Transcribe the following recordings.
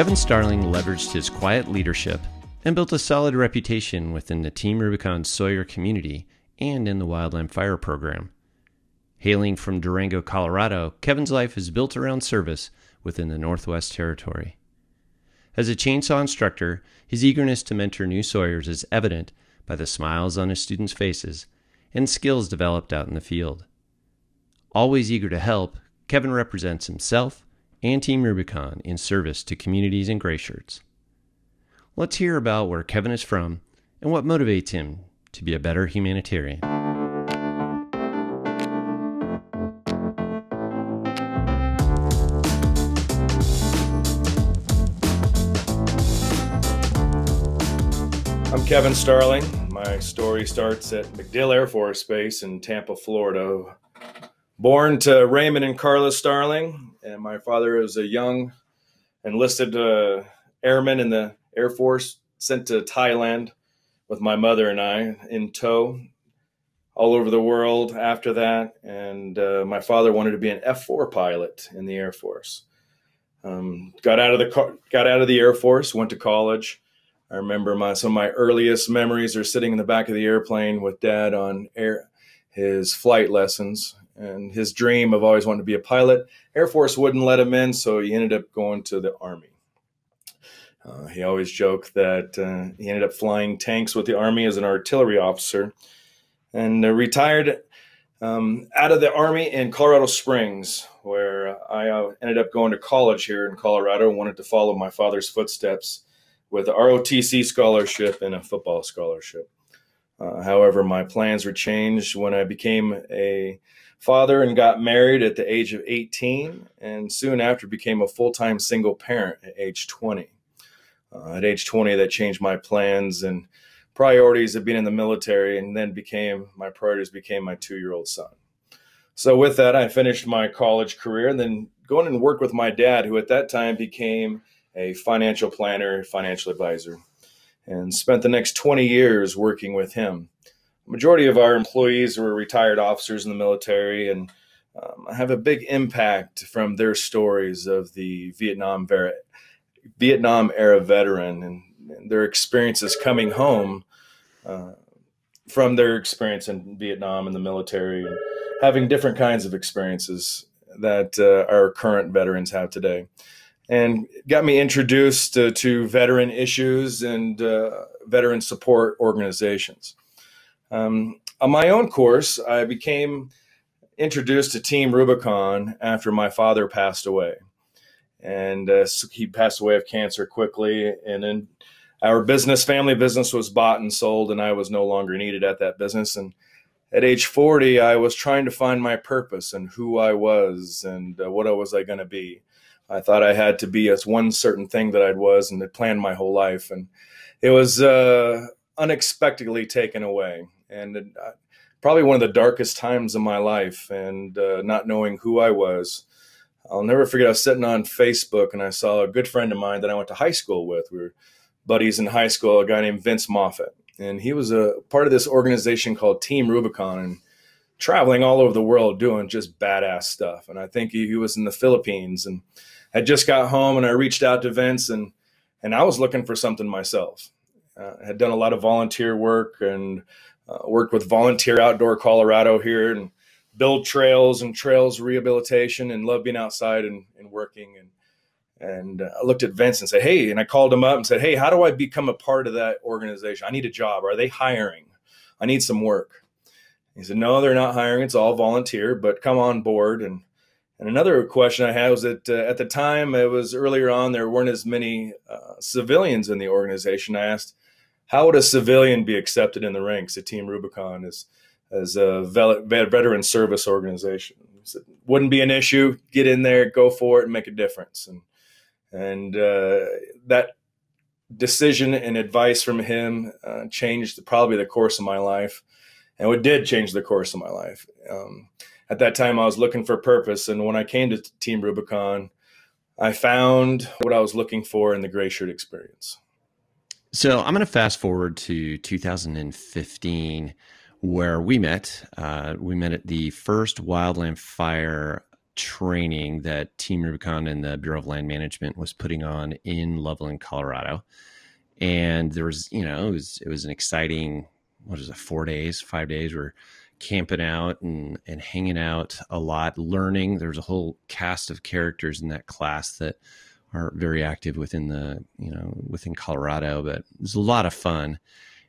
Kevin Starling leveraged his quiet leadership and built a solid reputation within the Team Rubicon Sawyer community and in the Wildland Fire program. Hailing from Durango, Colorado, Kevin's life is built around service within the Northwest Territory. As a chainsaw instructor, his eagerness to mentor new sawyers is evident by the smiles on his students' faces and skills developed out in the field. Always eager to help, Kevin represents himself and Team Rubicon in service to communities and gray shirts. Let's hear about where Kevin is from and what motivates him to be a better humanitarian. I'm Kevin Starling. My story starts at MacDill Air Force Base in Tampa, Florida. Born to Raymond and Carla Starling, and my father was a young enlisted uh, airman in the Air Force, sent to Thailand with my mother and I in tow, all over the world after that. And uh, my father wanted to be an F four pilot in the Air Force. Um, got out of the got out of the Air Force, went to college I remember my some of my earliest memories are sitting in the back of the airplane with dad on air his flight lessons and his dream of always wanting to be a pilot. Air Force wouldn't let him in, so he ended up going to the Army. Uh, he always joked that uh, he ended up flying tanks with the Army as an artillery officer and uh, retired um, out of the Army in Colorado Springs, where I uh, ended up going to college here in Colorado and wanted to follow my father's footsteps with a ROTC scholarship and a football scholarship. Uh, however, my plans were changed when I became a father and got married at the age of 18, and soon after became a full time single parent at age 20. Uh, at age 20, that changed my plans and priorities of being in the military, and then became my priorities became my two year old son. So, with that, I finished my college career and then going and worked with my dad, who at that time became a financial planner, financial advisor, and spent the next 20 years working with him. majority of our employees were retired officers in the military, and um, I have a big impact from their stories of the Vietnam, Ver- Vietnam era veteran and, and, their experiences coming home uh, from their experience in Vietnam and the military, and having different kinds of experiences that uh, our current veterans have today and got me introduced uh, to veteran issues and uh, veteran support organizations. Um, on my own course, I became introduced to Team Rubicon after my father passed away. And uh, he passed away of cancer quickly. And then our business, family business, was bought and sold, and I was no longer needed at that business. And at age 40, I was trying to find my purpose and who I was and uh, what I was I going to be. I thought I had to be as one certain thing that I was and had planned my whole life. And it was uh, unexpectedly taken away. And uh, probably one of the darkest times of my life and uh, not knowing who I was. I'll never forget, I was sitting on Facebook and I saw a good friend of mine that I went to high school with. We were buddies in high school, a guy named Vince Moffat. And he was a part of this organization called Team Rubicon. And traveling all over the world doing just badass stuff. And I think he, he was in the Philippines and had just got home and I reached out to Vince and and I was looking for something myself. Uh, I had done a lot of volunteer work and uh, worked with Volunteer Outdoor Colorado here and build trails and trails rehabilitation and love being outside and, and working and and uh, I looked at Vince and said, "Hey," and I called him up and said, "Hey, how do I become a part of that organization? I need a job. Are they hiring? I need some work." He said, "No, they're not hiring. It's all volunteer, but come on board." And and another question I had was that uh, at the time, it was earlier on, there weren't as many uh, civilians in the organization. I asked, how would a civilian be accepted in the ranks at Team Rubicon as, as a veteran service organization? Said, wouldn't be an issue. Get in there, go for it, and make a difference. And, and uh, that decision and advice from him uh, changed probably the course of my life. And it did change the course of my life. Um, at that time I was looking for purpose. And when I came to Team Rubicon, I found what I was looking for in the gray shirt experience. So I'm going to fast forward to 2015, where we met. Uh, we met at the first Wildland Fire training that Team Rubicon and the Bureau of Land Management was putting on in Loveland, Colorado. And there was, you know, it was it was an exciting what is it, four days, five days. We're camping out and and hanging out a lot, learning. There's a whole cast of characters in that class that are very active within the you know within Colorado, but it's a lot of fun.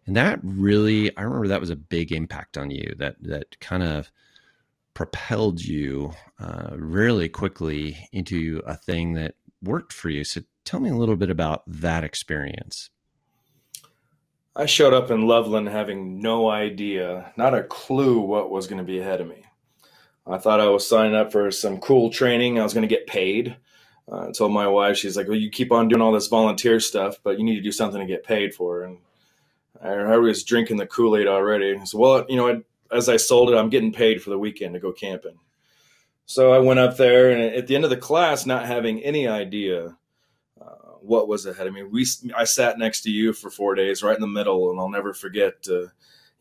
And that really, I remember that was a big impact on you. That that kind of propelled you uh, really quickly into a thing that worked for you. So tell me a little bit about that experience. I showed up in Loveland having no idea, not a clue what was going to be ahead of me. I thought I was signing up for some cool training. I was going to get paid. Uh, I told my wife, she's like, "Well, you keep on doing all this volunteer stuff, but you need to do something to get paid for." And I, I was drinking the Kool Aid already. So, well, you know, I, as I sold it, I'm getting paid for the weekend to go camping. So I went up there, and at the end of the class, not having any idea what was ahead of me, we I sat next to you for four days, right in the middle, and I'll never forget. Uh,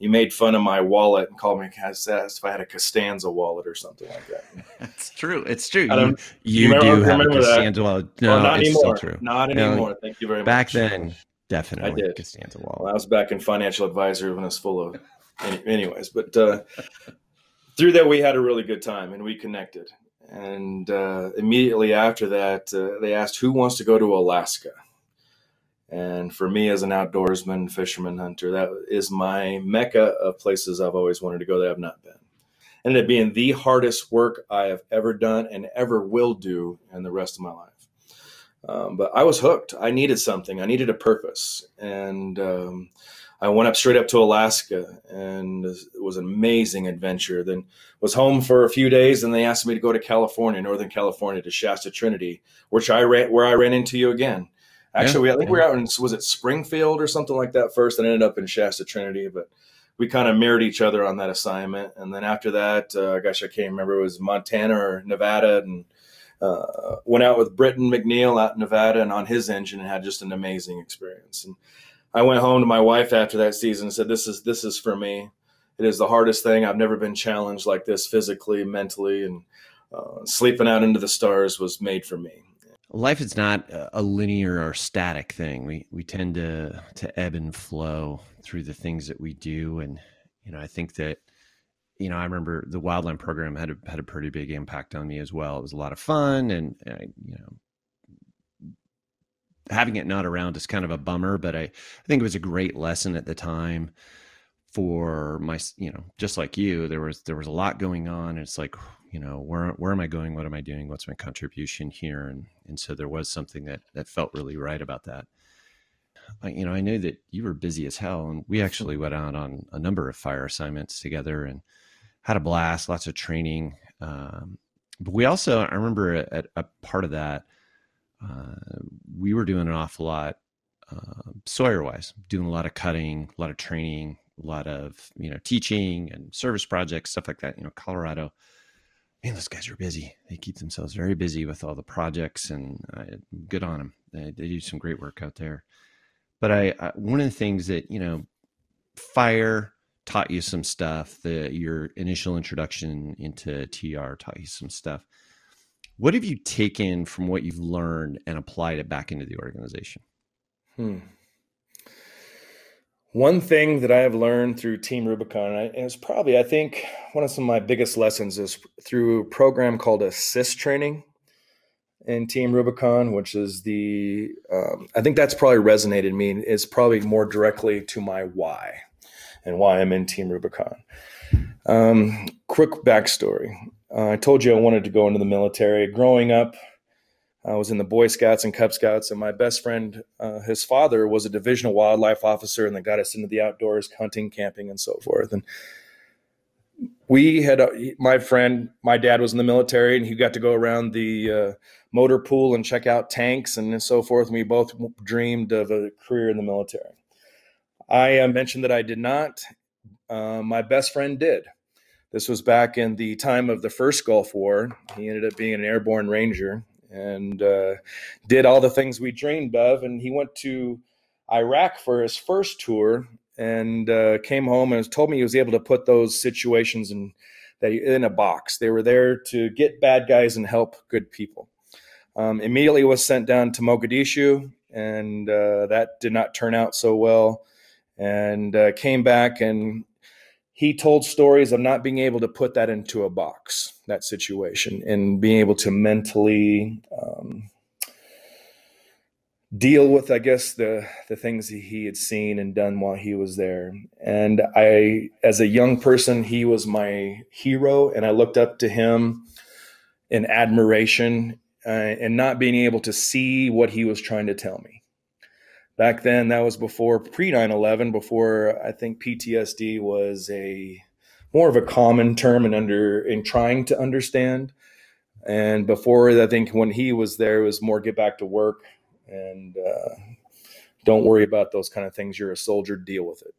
you made fun of my wallet and called me asked if I had a Costanza wallet or something like that. That's true. It's true. You, you, you do have a Costanza that? wallet. No, well, not anymore. Not anymore. Thank you very back much. Back then, definitely. I did. Costanza wallet. Well, I was back in financial advisor when it was full of anyways, but uh, through that we had a really good time and we connected. And uh, immediately after that, uh, they asked who wants to go to Alaska. And for me, as an outdoorsman, fisherman, hunter, that is my mecca of places I've always wanted to go that I've not been. Ended up being the hardest work I have ever done and ever will do in the rest of my life. Um, but I was hooked. I needed something. I needed a purpose, and um, I went up straight up to Alaska, and it was an amazing adventure. Then was home for a few days, and they asked me to go to California, Northern California, to Shasta Trinity, which I ran, where I ran into you again. Actually, yeah, we, I think yeah. we were out in was it Springfield or something like that first, and ended up in Shasta Trinity, but we kind of mirrored each other on that assignment. And then after that, uh, gosh, I can't remember it was Montana or Nevada, and uh, went out with Britton McNeil out in Nevada and on his engine and had just an amazing experience. And I went home to my wife after that season and said, "This is this is for me. It is the hardest thing. I've never been challenged like this physically, mentally, and uh, sleeping out into the stars was made for me." Life is not a linear or static thing. We we tend to to ebb and flow through the things that we do, and you know I think that you know I remember the wildland program had a, had a pretty big impact on me as well. It was a lot of fun, and, and you know having it not around is kind of a bummer, but I, I think it was a great lesson at the time for my, you know, just like you, there was, there was a lot going on. And it's like, you know, where, where am I going? What am I doing? What's my contribution here? And, and so there was something that, that felt really right about that. I, you know, I knew that you were busy as hell and we actually went out on a number of fire assignments together and had a blast, lots of training. Um, but we also, I remember at a part of that, uh, we were doing an awful lot uh, Sawyer wise, doing a lot of cutting, a lot of training, a lot of you know teaching and service projects, stuff like that. You know, Colorado, man, those guys are busy. They keep themselves very busy with all the projects, and uh, good on them. They, they, do some great work out there. But I, I, one of the things that you know, fire taught you some stuff. The your initial introduction into TR taught you some stuff. What have you taken from what you've learned and applied it back into the organization? Hmm. One thing that I have learned through Team Rubicon, and it's probably, I think, one of some of my biggest lessons is through a program called ASIST Training in Team Rubicon, which is the, um, I think that's probably resonated me. It's probably more directly to my why and why I'm in Team Rubicon. Um, quick backstory. Uh, I told you I wanted to go into the military. Growing up, I was in the Boy Scouts and Cub Scouts, and my best friend, uh, his father, was a divisional wildlife officer, and that got us into the outdoors, hunting, camping, and so forth. And we had a, my friend, my dad was in the military, and he got to go around the uh, motor pool and check out tanks and so forth. And we both dreamed of a career in the military. I uh, mentioned that I did not. Uh, my best friend did. This was back in the time of the first Gulf War. He ended up being an airborne ranger and uh, did all the things we dreamed of. And he went to Iraq for his first tour and uh, came home and told me he was able to put those situations in that in a box. They were there to get bad guys and help good people. Um, immediately was sent down to Mogadishu, and uh, that did not turn out so well. And uh, came back, and he told stories of not being able to put that into a box, that situation, and being able to mentally um, deal with, I guess, the the things he had seen and done while he was there. And I, as a young person, he was my hero, and I looked up to him in admiration uh, and not being able to see what he was trying to tell me. Back then, that was before pre 9 11, before I think PTSD was a more of a common term and under in trying to understand. And before, I think when he was there, it was more get back to work and uh, don't worry about those kind of things. You're a soldier, deal with it.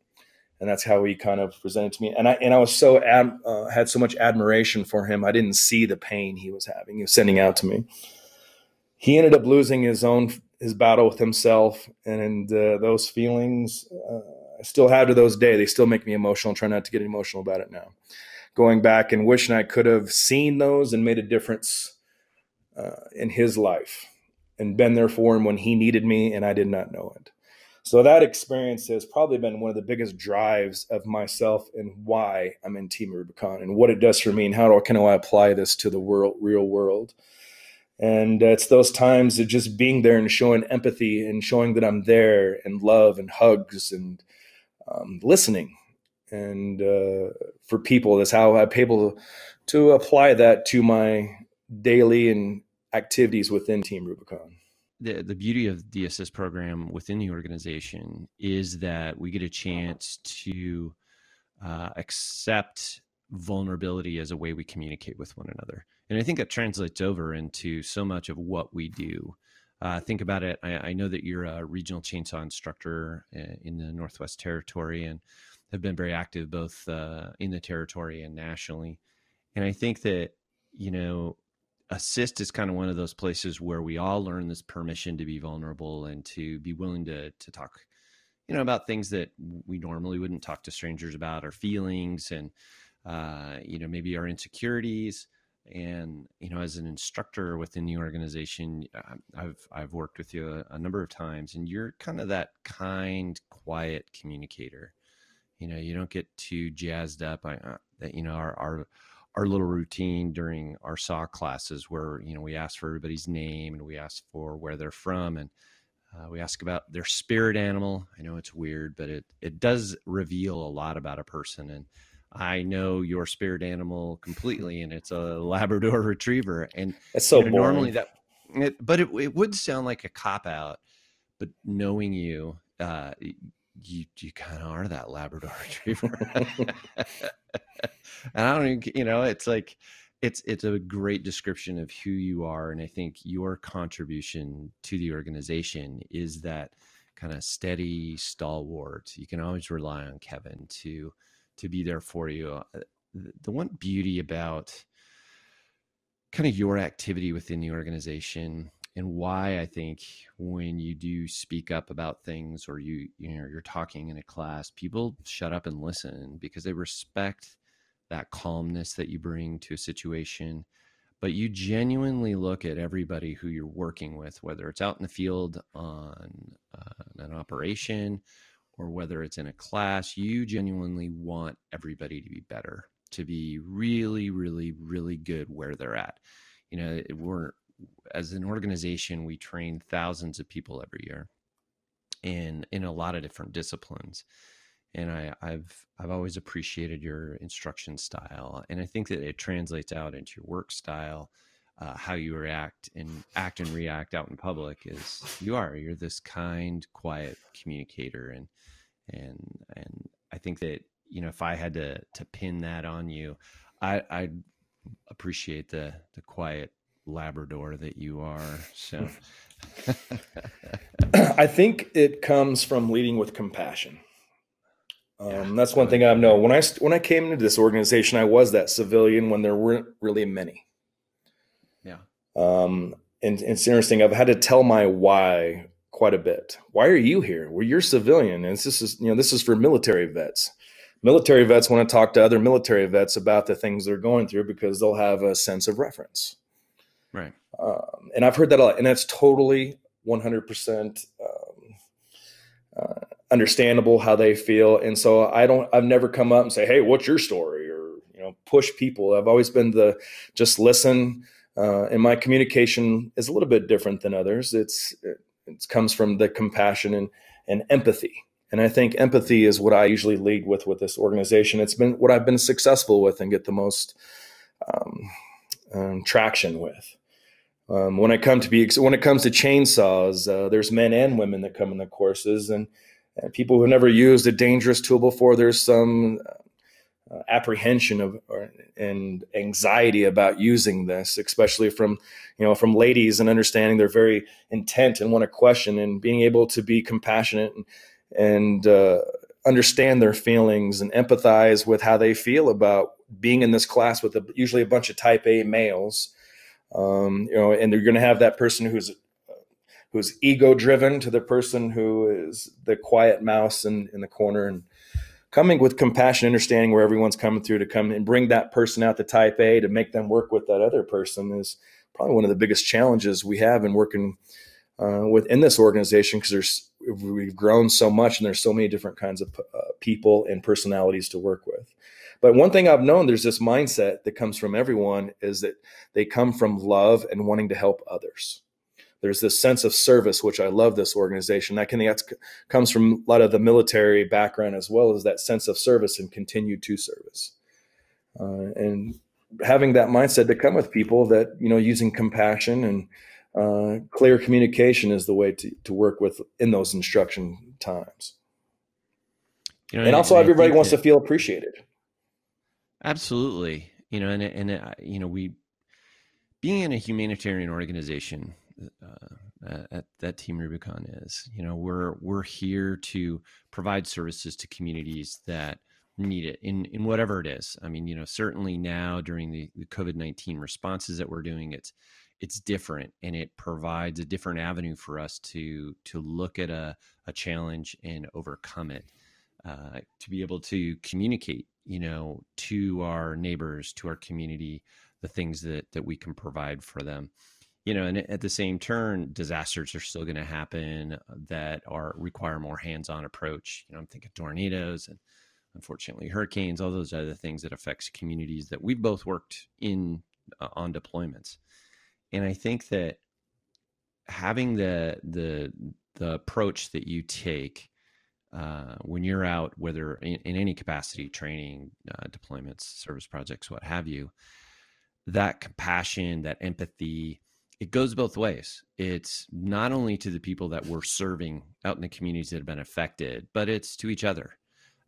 And that's how he kind of presented to me. And I and I was so ad, uh, had so much admiration for him. I didn't see the pain he was having. He was sending out to me. He ended up losing his own his battle with himself, and uh, those feelings uh, I still have to those day. They still make me emotional. Try not to get emotional about it now. Going back and wishing I could have seen those and made a difference uh, in his life and been there for him when he needed me and I did not know it. So that experience has probably been one of the biggest drives of myself and why I'm in Team Rubicon and what it does for me and how do, can I apply this to the world, real world. And it's those times of just being there and showing empathy and showing that I'm there and love and hugs and um, listening. And uh, for people, that's how I'm able to apply that to my daily and activities within Team Rubicon. The, the beauty of the ASIST program within the organization is that we get a chance to uh, accept vulnerability as a way we communicate with one another. And I think that translates over into so much of what we do. Uh, think about it. I, I, know that you're a regional chainsaw instructor uh, in the Northwest Territory and have been very active both uh, in the territory and nationally. And I think that, you know, ASIST is kind of one of those places where we all learn this permission to be vulnerable and to be willing to to talk you know about things that we normally wouldn't talk to strangers about our feelings and uh, you know maybe our insecurities and you know as an instructor within the organization i've i've worked with you a, a number of times and you're kind of that kind quiet communicator. You know you don't get too jazzed up. I, uh, that you know our our our little routine during our saw classes where you know we ask for everybody's name and we ask for where they're from and uh, we ask about their spirit animal. I know it's weird but it it does reveal a lot about a person and i know your spirit animal completely and it's a labrador retriever and it's so you know, normally that it, but it, it would sound like a cop out but knowing you uh, you you kind of are that Labrador Retriever. and I don't even, you know, it's like it's it's a great description of who you are, and I think your contribution to the organization is that kind of steady stalwart. You can always rely on Kevin to to be there for you. Uh, the one beauty about kind of your activity within the organization and why I think when you do speak up about things or you you know you're talking in a class, people shut up and listen because they respect that calmness that you bring to a situation. But you genuinely look at everybody who you're working with, whether it's out in the field on uh, an operation or whether it's in a class, you genuinely want everybody to be better, to be really, really, really good where they're at. You know, we're as an organization, we train thousands of people every year in in a lot of different disciplines. And I, I've I've always appreciated your instruction style, and I think that it translates out into your work style, uh, how you react and act and react out in public. Is you are you're this kind, quiet communicator, and and and I think that you know if I had to to pin that on you, I I appreciate the the quiet Labrador that you are. So I think it comes from leading with compassion. Um, yeah. That's one thing I know. When I when I came into this organization, I was that civilian when there weren't really many. Um, and, and it's interesting. I've had to tell my why quite a bit. Why are you here? Well, you're civilian, and this is you know this is for military vets. military vets want to talk to other military vets about the things they're going through because they'll have a sense of reference. Right. Um, and I've heard that a lot, and that's totally 100% um, uh, understandable how they feel. And so I don't, I've never come up and say, Hey, what's your story? Or, you know, push people. I've always been the just listen. Uh, and my communication is a little bit different than others. It's, it, comes from the compassion and, and empathy. And I think empathy is what I usually lead with with this organization. It's been what I've been successful with and get the most um, um, traction with. Um, when I come to be when it comes to chainsaws, uh, there's men and women that come in the courses, and, and people who never used a dangerous tool before. There's some uh, apprehension of or, and anxiety about using this, especially from you know from ladies and understanding they're very intent and want to question and being able to be compassionate and, and uh, understand their feelings and empathize with how they feel about being in this class with a, usually a bunch of Type A males. Um, you know, and they're going to have that person who's who's ego driven to the person who is the quiet mouse in, in the corner and coming with compassion, understanding where everyone's coming through to come and bring that person out to type A to make them work with that other person is probably one of the biggest challenges we have in working uh, within this organization because there's we've grown so much and there's so many different kinds of uh, people and personalities to work with. But one thing I've known, there's this mindset that comes from everyone is that they come from love and wanting to help others. There's this sense of service, which I love this organization. I think that comes from a lot of the military background as well as that sense of service and continue to service. Uh, and having that mindset to come with people that, you know, using compassion and uh, clear communication is the way to, to work with in those instruction times. You know, and also everybody wants that, to feel appreciated. Absolutely. You know, and and uh, you know, we being in a humanitarian organization uh, at that Team Rubicon is, you know, we're we're here to provide services to communities that need it in in whatever it is. I mean, you know, certainly now during the, the COVID nineteen responses that we're doing, it's it's different and it provides a different avenue for us to to look at a, a challenge and overcome it. Uh, to be able to communicate you know to our neighbors to our community the things that that we can provide for them you know and at the same turn disasters are still going to happen that are require more hands-on approach. You know i'm thinking tornadoes and unfortunately hurricanes all those other things that affects communities that we've both worked in uh, on deployments. And i think that having the the the approach that you take uh, when you're out, whether in, in any capacity, training, uh, deployments, service projects, what have you, that compassion, that empathy, it goes both ways. It's not only to the people that we're serving out in the communities that have been affected, but it's to each other.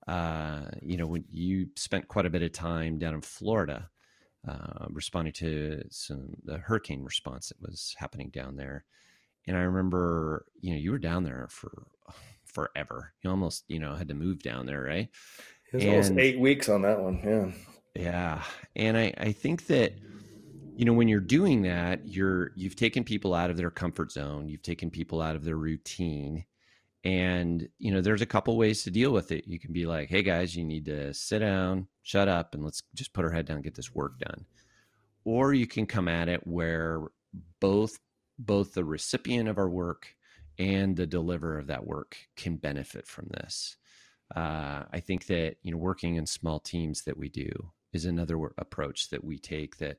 Uh, you know, when you spent quite a bit of time down in Florida, uh, responding to some the hurricane response that was happening down there, and I remember, you know, you were down there for forever. You almost, you know, had to move down there, right? It was and, almost eight weeks on that one. Yeah. Yeah. And I, I think that, you know, when you're doing that, you're you've taken people out of their comfort zone, you've taken people out of their routine. And, you know, there's a couple ways to deal with it. You can be like, hey guys, you need to sit down, shut up, and let's just put our head down get this work done. Or you can come at it where both both the recipient of our work and the deliverer of that work can benefit from this. Uh, I think that you know working in small teams that we do is another approach that we take that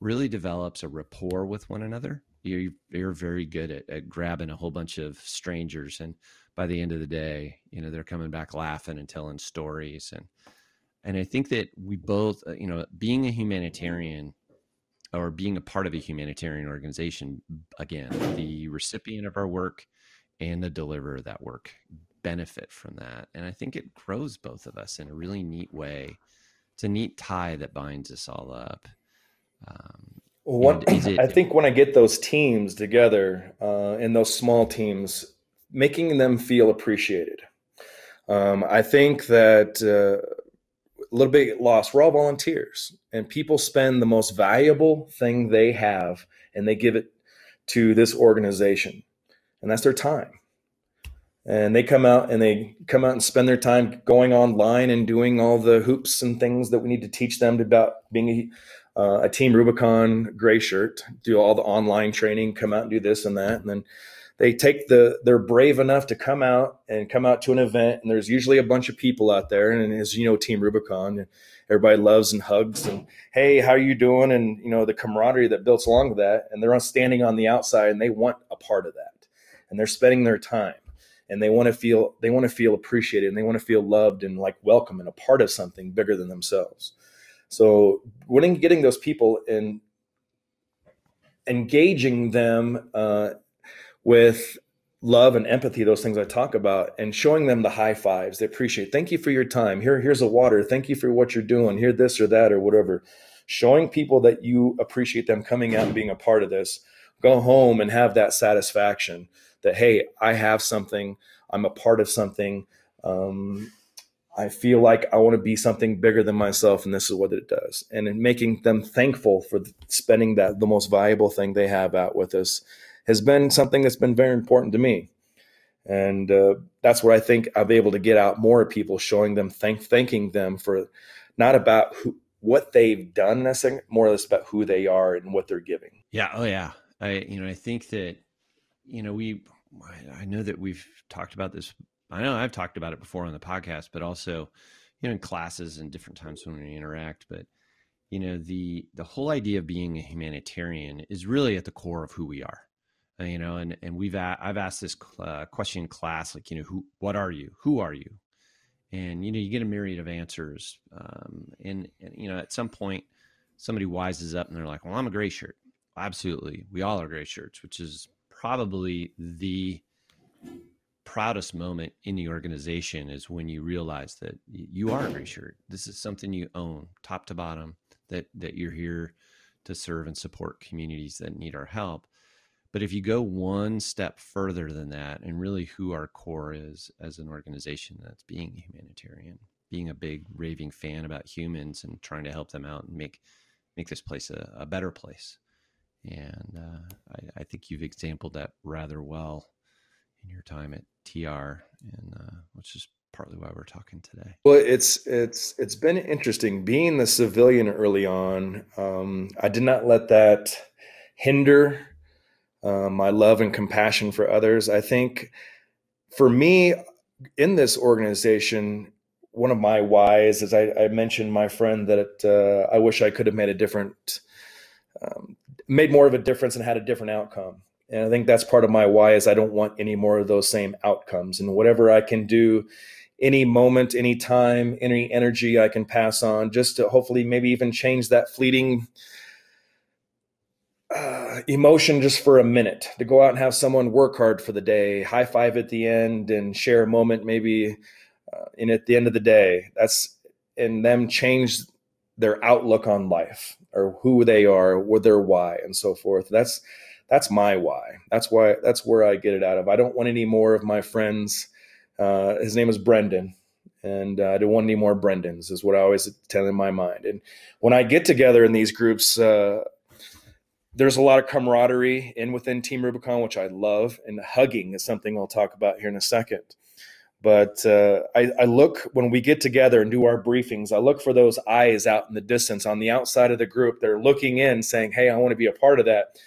really develops a rapport with one another. You're, you're very good at, at grabbing a whole bunch of strangers, and by the end of the day, you know they're coming back laughing and telling stories, and and I think that we both, uh, you know, being a humanitarian or being a part of a humanitarian organization, again, the recipient of our work and the deliverer of that work benefit from that. And I think it grows both of us in a really neat way. It's a neat tie that binds us all up. Um, what it, I think when I get those teams together uh, in those small teams, making them feel appreciated. Um, I think that uh, a little bit lost. We're all volunteers, and people spend the most valuable thing they have and they give it to this organization, and that's their time. and they come out and they come out and spend their time going online and doing all the hoops and things that we need to teach them about being a, uh, a team Rubicon gray shirt, do all the online training, come out and do this and that, and then they take the they're brave enough to come out and come out to an event. And there's usually a bunch of people out there. And as you know team rubicon everybody loves and hugs and hey how are you doing? And you know the camaraderie that builds along with that. And they're standing on the outside and they want a part of that. And they're spending their time. And they want to feel they want to feel appreciated and they want to feel loved and like welcome and a part of something bigger than themselves so winning getting those people and engaging them uh, with love and empathy, those things I talk about, and showing them the high fives. They appreciate. Thank you for your time. Here, here's a water. Thank you for what you're doing. Here, this or that or whatever. Showing people that you appreciate them coming out and being a part of this. Go home and have that satisfaction that hey, I have something. I'm a part of something. Um, I feel like I want to be something bigger than myself, and this is what it does. And in making them thankful for spending that the most valuable thing they have out with us has been something that's been very important to me. And uh, that's what I think I've able to get out more people, showing them, thank, thanking them for not about who, what they've done necessarily, more or less about who they are and what they're giving. Yeah. Oh, yeah. I, you know, I think that, you know, we, I know that we've talked about this. I know I've talked about it before on the podcast, but also, you know, in classes and different times when we interact. But you know, the the whole idea of being a humanitarian is really at the core of who we are. Uh, you know, and and we've a, I've asked this uh, question in class, like you know, who, what are you? Who are you? And you know, you get a myriad of answers. Um, and, and you know, at some point, somebody wises up and they're like, "Well, I'm a gray shirt." Absolutely, we all are gray shirts, which is probably the proudest moment in the organization is when you realize that you are a gray shirt. This is something you own, top to bottom. That that you're here to serve and support communities that need our help but if you go one step further than that, and really who our core is as an organization that's being humanitarian, being a big raving fan about humans and trying to help them out and make make this place a, a better place. And uh, I, I, think you've exampled that rather well in your time at TR, and uh, which is partly why we're talking today. Well, it's it's it's been interesting being the civilian early on. Um, I did not let that hinder uh, my love and compassion for others. I think for me in this organization, one of my whys is I, I mentioned my friend that uh, I wish I could have made a different, um, made more of a difference and had a different outcome. And I think that's part of my why is I don't want any more of those same outcomes. And whatever I can do, any moment, any time, any energy I can pass on, just to hopefully maybe even change that fleeting uh, emotion just for a minute to go out and have someone work hard for the day, high five at the end, and share a moment maybe uh, in at the end of the day. That's and them change their outlook on life or who they are, what their why, and so forth. That's that's my why. That's why that's where I get it out of. I don't want any more of my friends. Uh, his name is Brendan and uh, I don't want any more Brendans, is what I always tell in my mind. And when I get together in these groups, uh, there's a lot of camaraderie in within Team Rubicon, which I love, and hugging is something I'll talk about here in a second. But uh, I, I, look when we get together and do our briefings. I look for those eyes out in the distance on the outside of the group. They're looking in, saying, "Hey, I want to be a part of that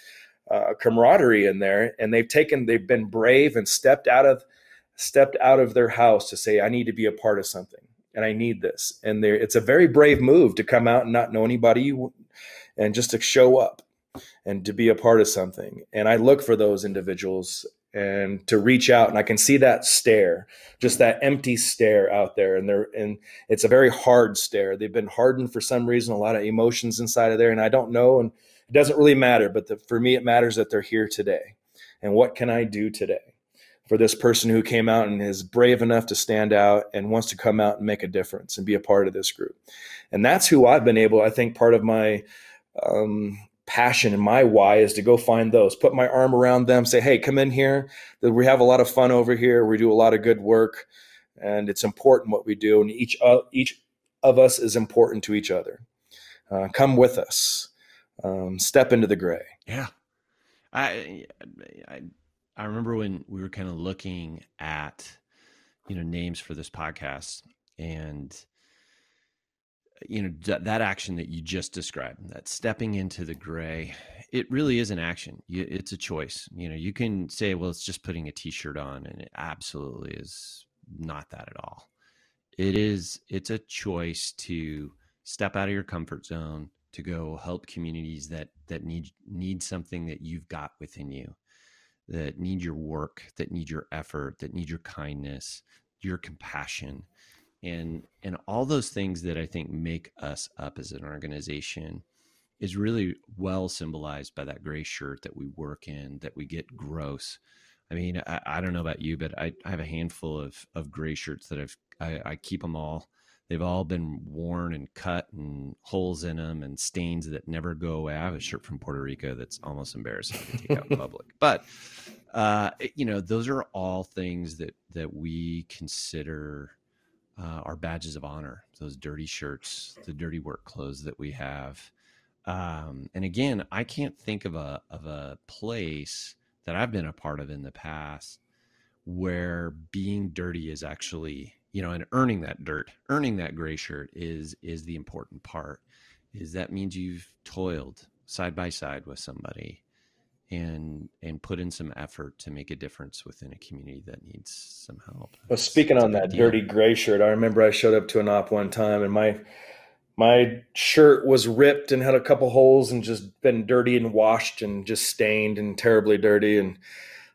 uh, camaraderie in there." And they've taken, they've been brave and stepped out of stepped out of their house to say, "I need to be a part of something, and I need this." And there, it's a very brave move to come out and not know anybody, and just to show up and to be a part of something. And I look for those individuals and to reach out and I can see that stare, just that empty stare out there. And they're and it's a very hard stare. They've been hardened for some reason, a lot of emotions inside of there. And I don't know. And it doesn't really matter. But the, for me, it matters that they're here today. And what can I do today? For this person who came out and is brave enough to stand out and wants to come out and make a difference and be a part of this group. And that's who I've been able, I think part of my um, passion and my why is to go find those, put my arm around them, say, hey, come in here. We have a lot of fun over here. We do a lot of good work, and it's important what we do. And each uh, each of us is important to each other. Uh, come with us. Um, step into the gray. Yeah, I, I I remember when we were kind of looking at, you know, names for this podcast and, you know, th- that action that you just described, that stepping into the gray, it really is an action. You, it's a choice. You know, you can say, well, it's just putting a t-shirt on and it absolutely is not that at all. It is, it's a choice to step out of your comfort zone, to go help communities that that need need something that you've got within you that need your work that need your effort that need your kindness your compassion. And and all those things that i think make us up as an organization is really well symbolized by that gray shirt that we work in that we get gross. I mean i, I don't know about you but I, I have a handful of of gray shirts that i've I, I keep them all They've all been worn and cut and holes in them and stains that never go away. I have a shirt from Puerto Rico that's almost embarrassing to take out in public. But uh, you know, those are all things that that we consider uh, our badges of honor. Those dirty shirts, the dirty work clothes that we have. Um, and again, I can't think of a of a place that I've been a part of in the past where being dirty is actually you know and earning that dirt earning that gray shirt is is the important part is that means you've toiled side by side with somebody and and put in some effort to make a difference within a community that needs some help well speaking on that deal. dirty gray shirt i remember i showed up to an op one time and my my shirt was ripped and had a couple holes and just been dirty and washed and just stained and terribly dirty and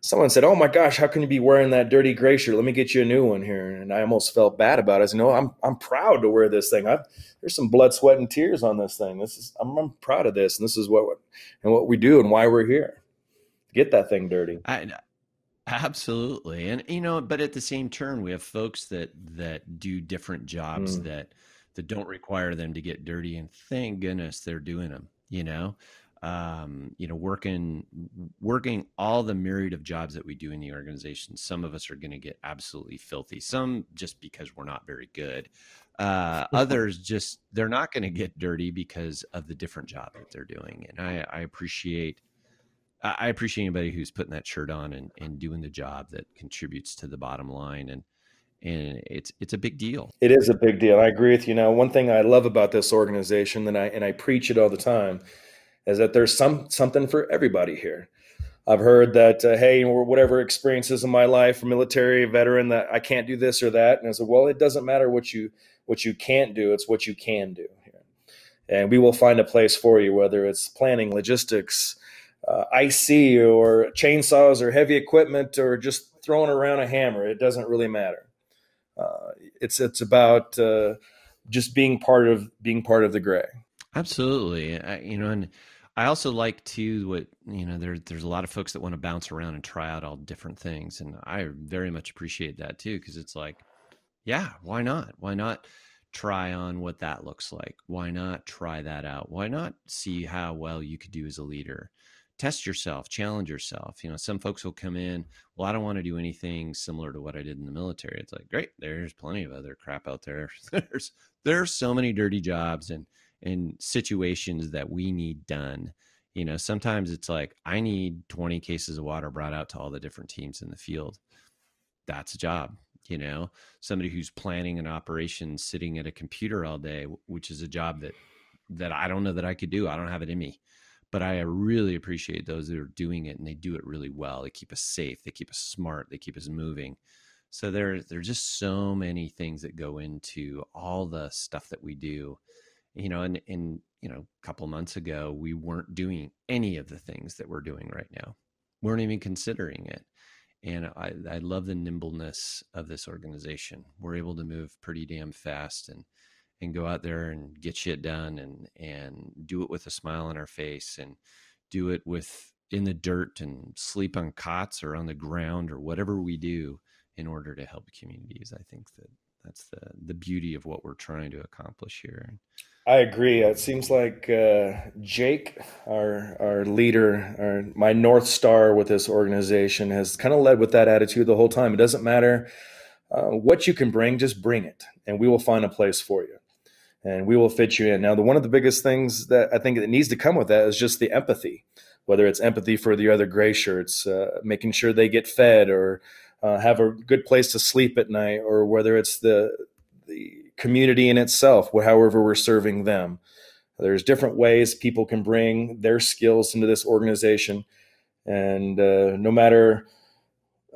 someone said, "Oh my gosh, how can you be wearing that dirty gray shirt? Let me get you a new one here." And I almost felt bad about it. I said, "No, I'm I'm proud to wear this thing. I've, there's some blood, sweat, and tears on this thing. This is I'm, I'm proud of this, and this is what and what we do and why we're here. Get that thing dirty." I, absolutely, and you know, but at the same turn, we have folks that that do different jobs mm. that that don't require them to get dirty, and thank goodness they're doing them. You know, um, you know, working working all the myriad of jobs that we do in the organization. Some of us are going to get absolutely filthy. Some just because we're not very good. Uh, others just they're not going to get dirty because of the different job that they're doing. And I, I appreciate I appreciate anybody who's putting that shirt on and, and doing the job that contributes to the bottom line. And and it's it's a big deal. It is a big deal. I agree with you. Now, one thing I love about this organization, and I and I preach it all the time, is that there's some something for everybody here. I've heard that uh, hey, whatever experiences in my life, military veteran, that I can't do this or that, and I said, well, it doesn't matter what you what you can't do; it's what you can do. And we will find a place for you, whether it's planning, logistics, uh, IC, or chainsaws, or heavy equipment, or just throwing around a hammer. It doesn't really matter. Uh, it's it's about uh, just being part of being part of the gray. Absolutely, I, you know, and I also like to what you know. There, there's a lot of folks that want to bounce around and try out all different things, and I very much appreciate that too because it's like, yeah, why not? Why not try on what that looks like? Why not try that out? Why not see how well you could do as a leader? Test yourself, challenge yourself. You know, some folks will come in, well, I don't want to do anything similar to what I did in the military. It's like, great, there's plenty of other crap out there. there's there's so many dirty jobs and in situations that we need done. You know, sometimes it's like I need 20 cases of water brought out to all the different teams in the field. That's a job, you know. Somebody who's planning an operation sitting at a computer all day, which is a job that that I don't know that I could do. I don't have it in me. But I really appreciate those that are doing it and they do it really well. They keep us safe, they keep us smart, they keep us moving. So there, there are just so many things that go into all the stuff that we do you know and and you know a couple months ago we weren't doing any of the things that we're doing right now. We weren't even considering it. And I, I love the nimbleness of this organization. We're able to move pretty damn fast and and go out there and get shit done and and do it with a smile on our face and do it with in the dirt and sleep on cots or on the ground or whatever we do in order to help communities. I think that that's the the beauty of what we're trying to accomplish here I agree. It seems like uh, Jake, our our leader, our my north star with this organization, has kind of led with that attitude the whole time. It doesn't matter uh, what you can bring, just bring it, and we will find a place for you, and we will fit you in. Now, the one of the biggest things that I think that needs to come with that is just the empathy. whether it's empathy for the other gray shirts, uh, making sure they get fed or uh, have a good place to sleep at night, or whether it's the the community in itself, however we're serving them. There's different ways people can bring their skills into this organization, and uh, no matter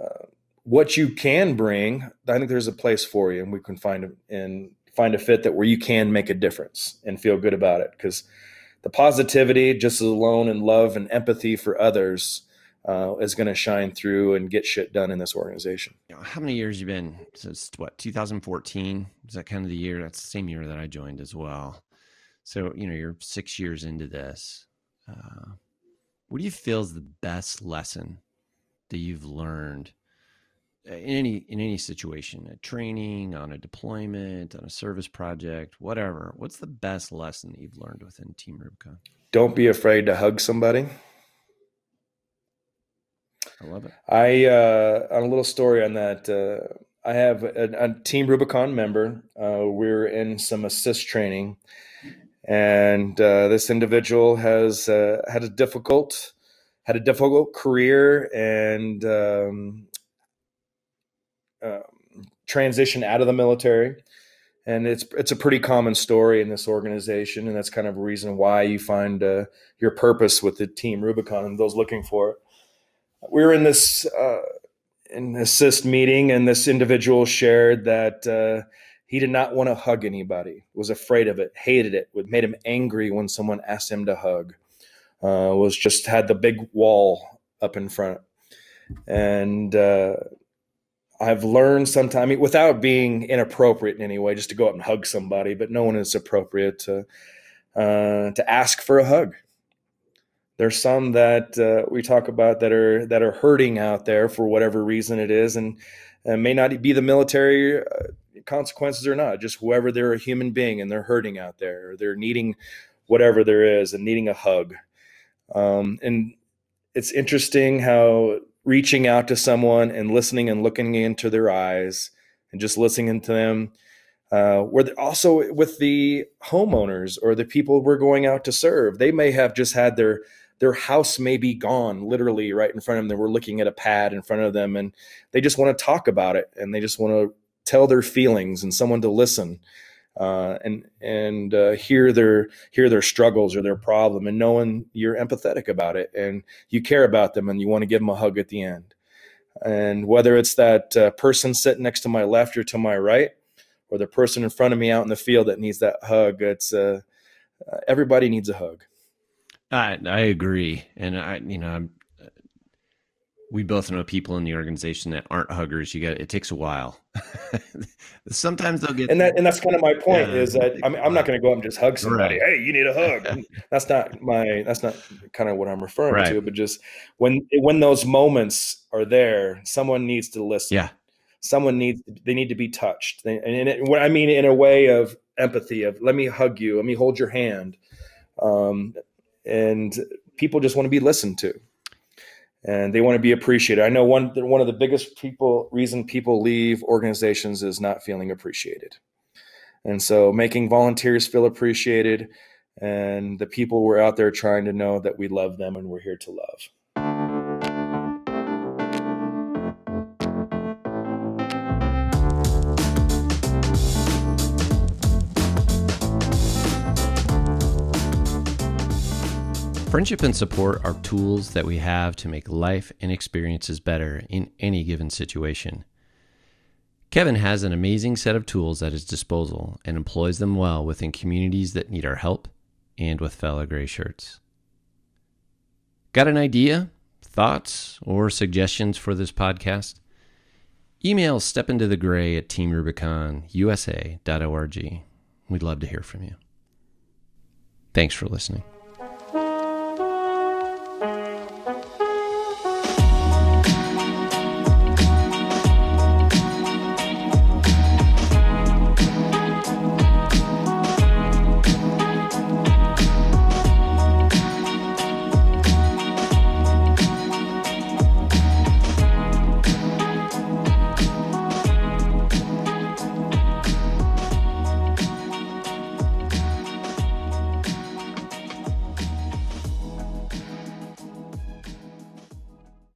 uh, what you can bring, I think there's a place for you, and we can find and find a fit that where you can make a difference and feel good about it. Because the positivity, just alone, and love and empathy for others uh, is going to shine through and get shit done in this organization. How many years you been since what 2014? Is that kind of the year? That's the same year that I joined as well. So you know you're six years into this. Uh, what do you feel is the best lesson that you've learned in any in any situation a training on a deployment on a service project whatever what's the best lesson that you've learned within team rubicon don't be afraid to hug somebody i love it. I uh on a little story on that uh i have a, a team rubicon member uh we're in some ASIST training. And uh, this individual has uh, had a difficult had a difficult career and um, um, transition out of the military, and it's it's a pretty common story in this organization, and that's kind of a reason why you find uh, your purpose with the team Rubicon and those looking for it. We were in this uh, in ASIST meeting, and this individual shared that uh, he did not want to hug anybody, was afraid of it, hated it, made him angry when someone asked him to hug. Uh, was just had the big wall up in front, and uh, I've learned sometime without being inappropriate in any way, just to go up and hug somebody, but no one is appropriate to uh, to ask for a hug. There's some that uh, we talk about that are that are hurting out there for whatever reason it is, and, and may not be the military uh, consequences or not. Just whoever they're a human being and they're hurting out there, or they're needing whatever there is and needing a hug. Um, and it's interesting how reaching out to someone and listening and looking into their eyes and just listening to them. Uh, where also with the homeowners or the people we're going out to serve, they may have just had their their house may be gone literally right in front of them. They were looking at a pad in front of them and they just want to talk about it and they just want to tell their feelings and someone to listen uh, and and uh, hear their hear their struggles or their problem, and knowing you're empathetic about it and you care about them and you want to give them a hug at the end. And whether it's that uh, person sitting next to my left or to my right, or the person in front of me out in the field that needs that hug, it's uh, uh, everybody needs a hug. I I agree, and I you know I'm we both know people in the organization that aren't huggers. You got it takes a while. Sometimes they'll get and that and that's kind of my point yeah, is that I mean, I'm not going to go up and just hug somebody. Right. Hey, you need a hug. that's not my that's not kind of what I'm referring right. to. But just when when those moments are there, someone needs to listen. Yeah, someone needs they need to be touched. and it, what I mean in a way of empathy of let me hug you, let me hold your hand, um, and people just want to be listened to and they want to be appreciated. I know one one of the biggest people reason people leave organizations is not feeling appreciated. And so making volunteers feel appreciated and the people we're out there trying to know that we love them and we're here to love. Friendship and support are tools that we have to make life and experiences better in any given situation. Kevin has an amazing set of tools at his disposal and employs them well within communities that need our help and with fellow gray shirts. Got an idea, thoughts, or suggestions for this podcast? Email stepintothegray at teamrubiconusa.org. We'd love to hear from you. Thanks for listening.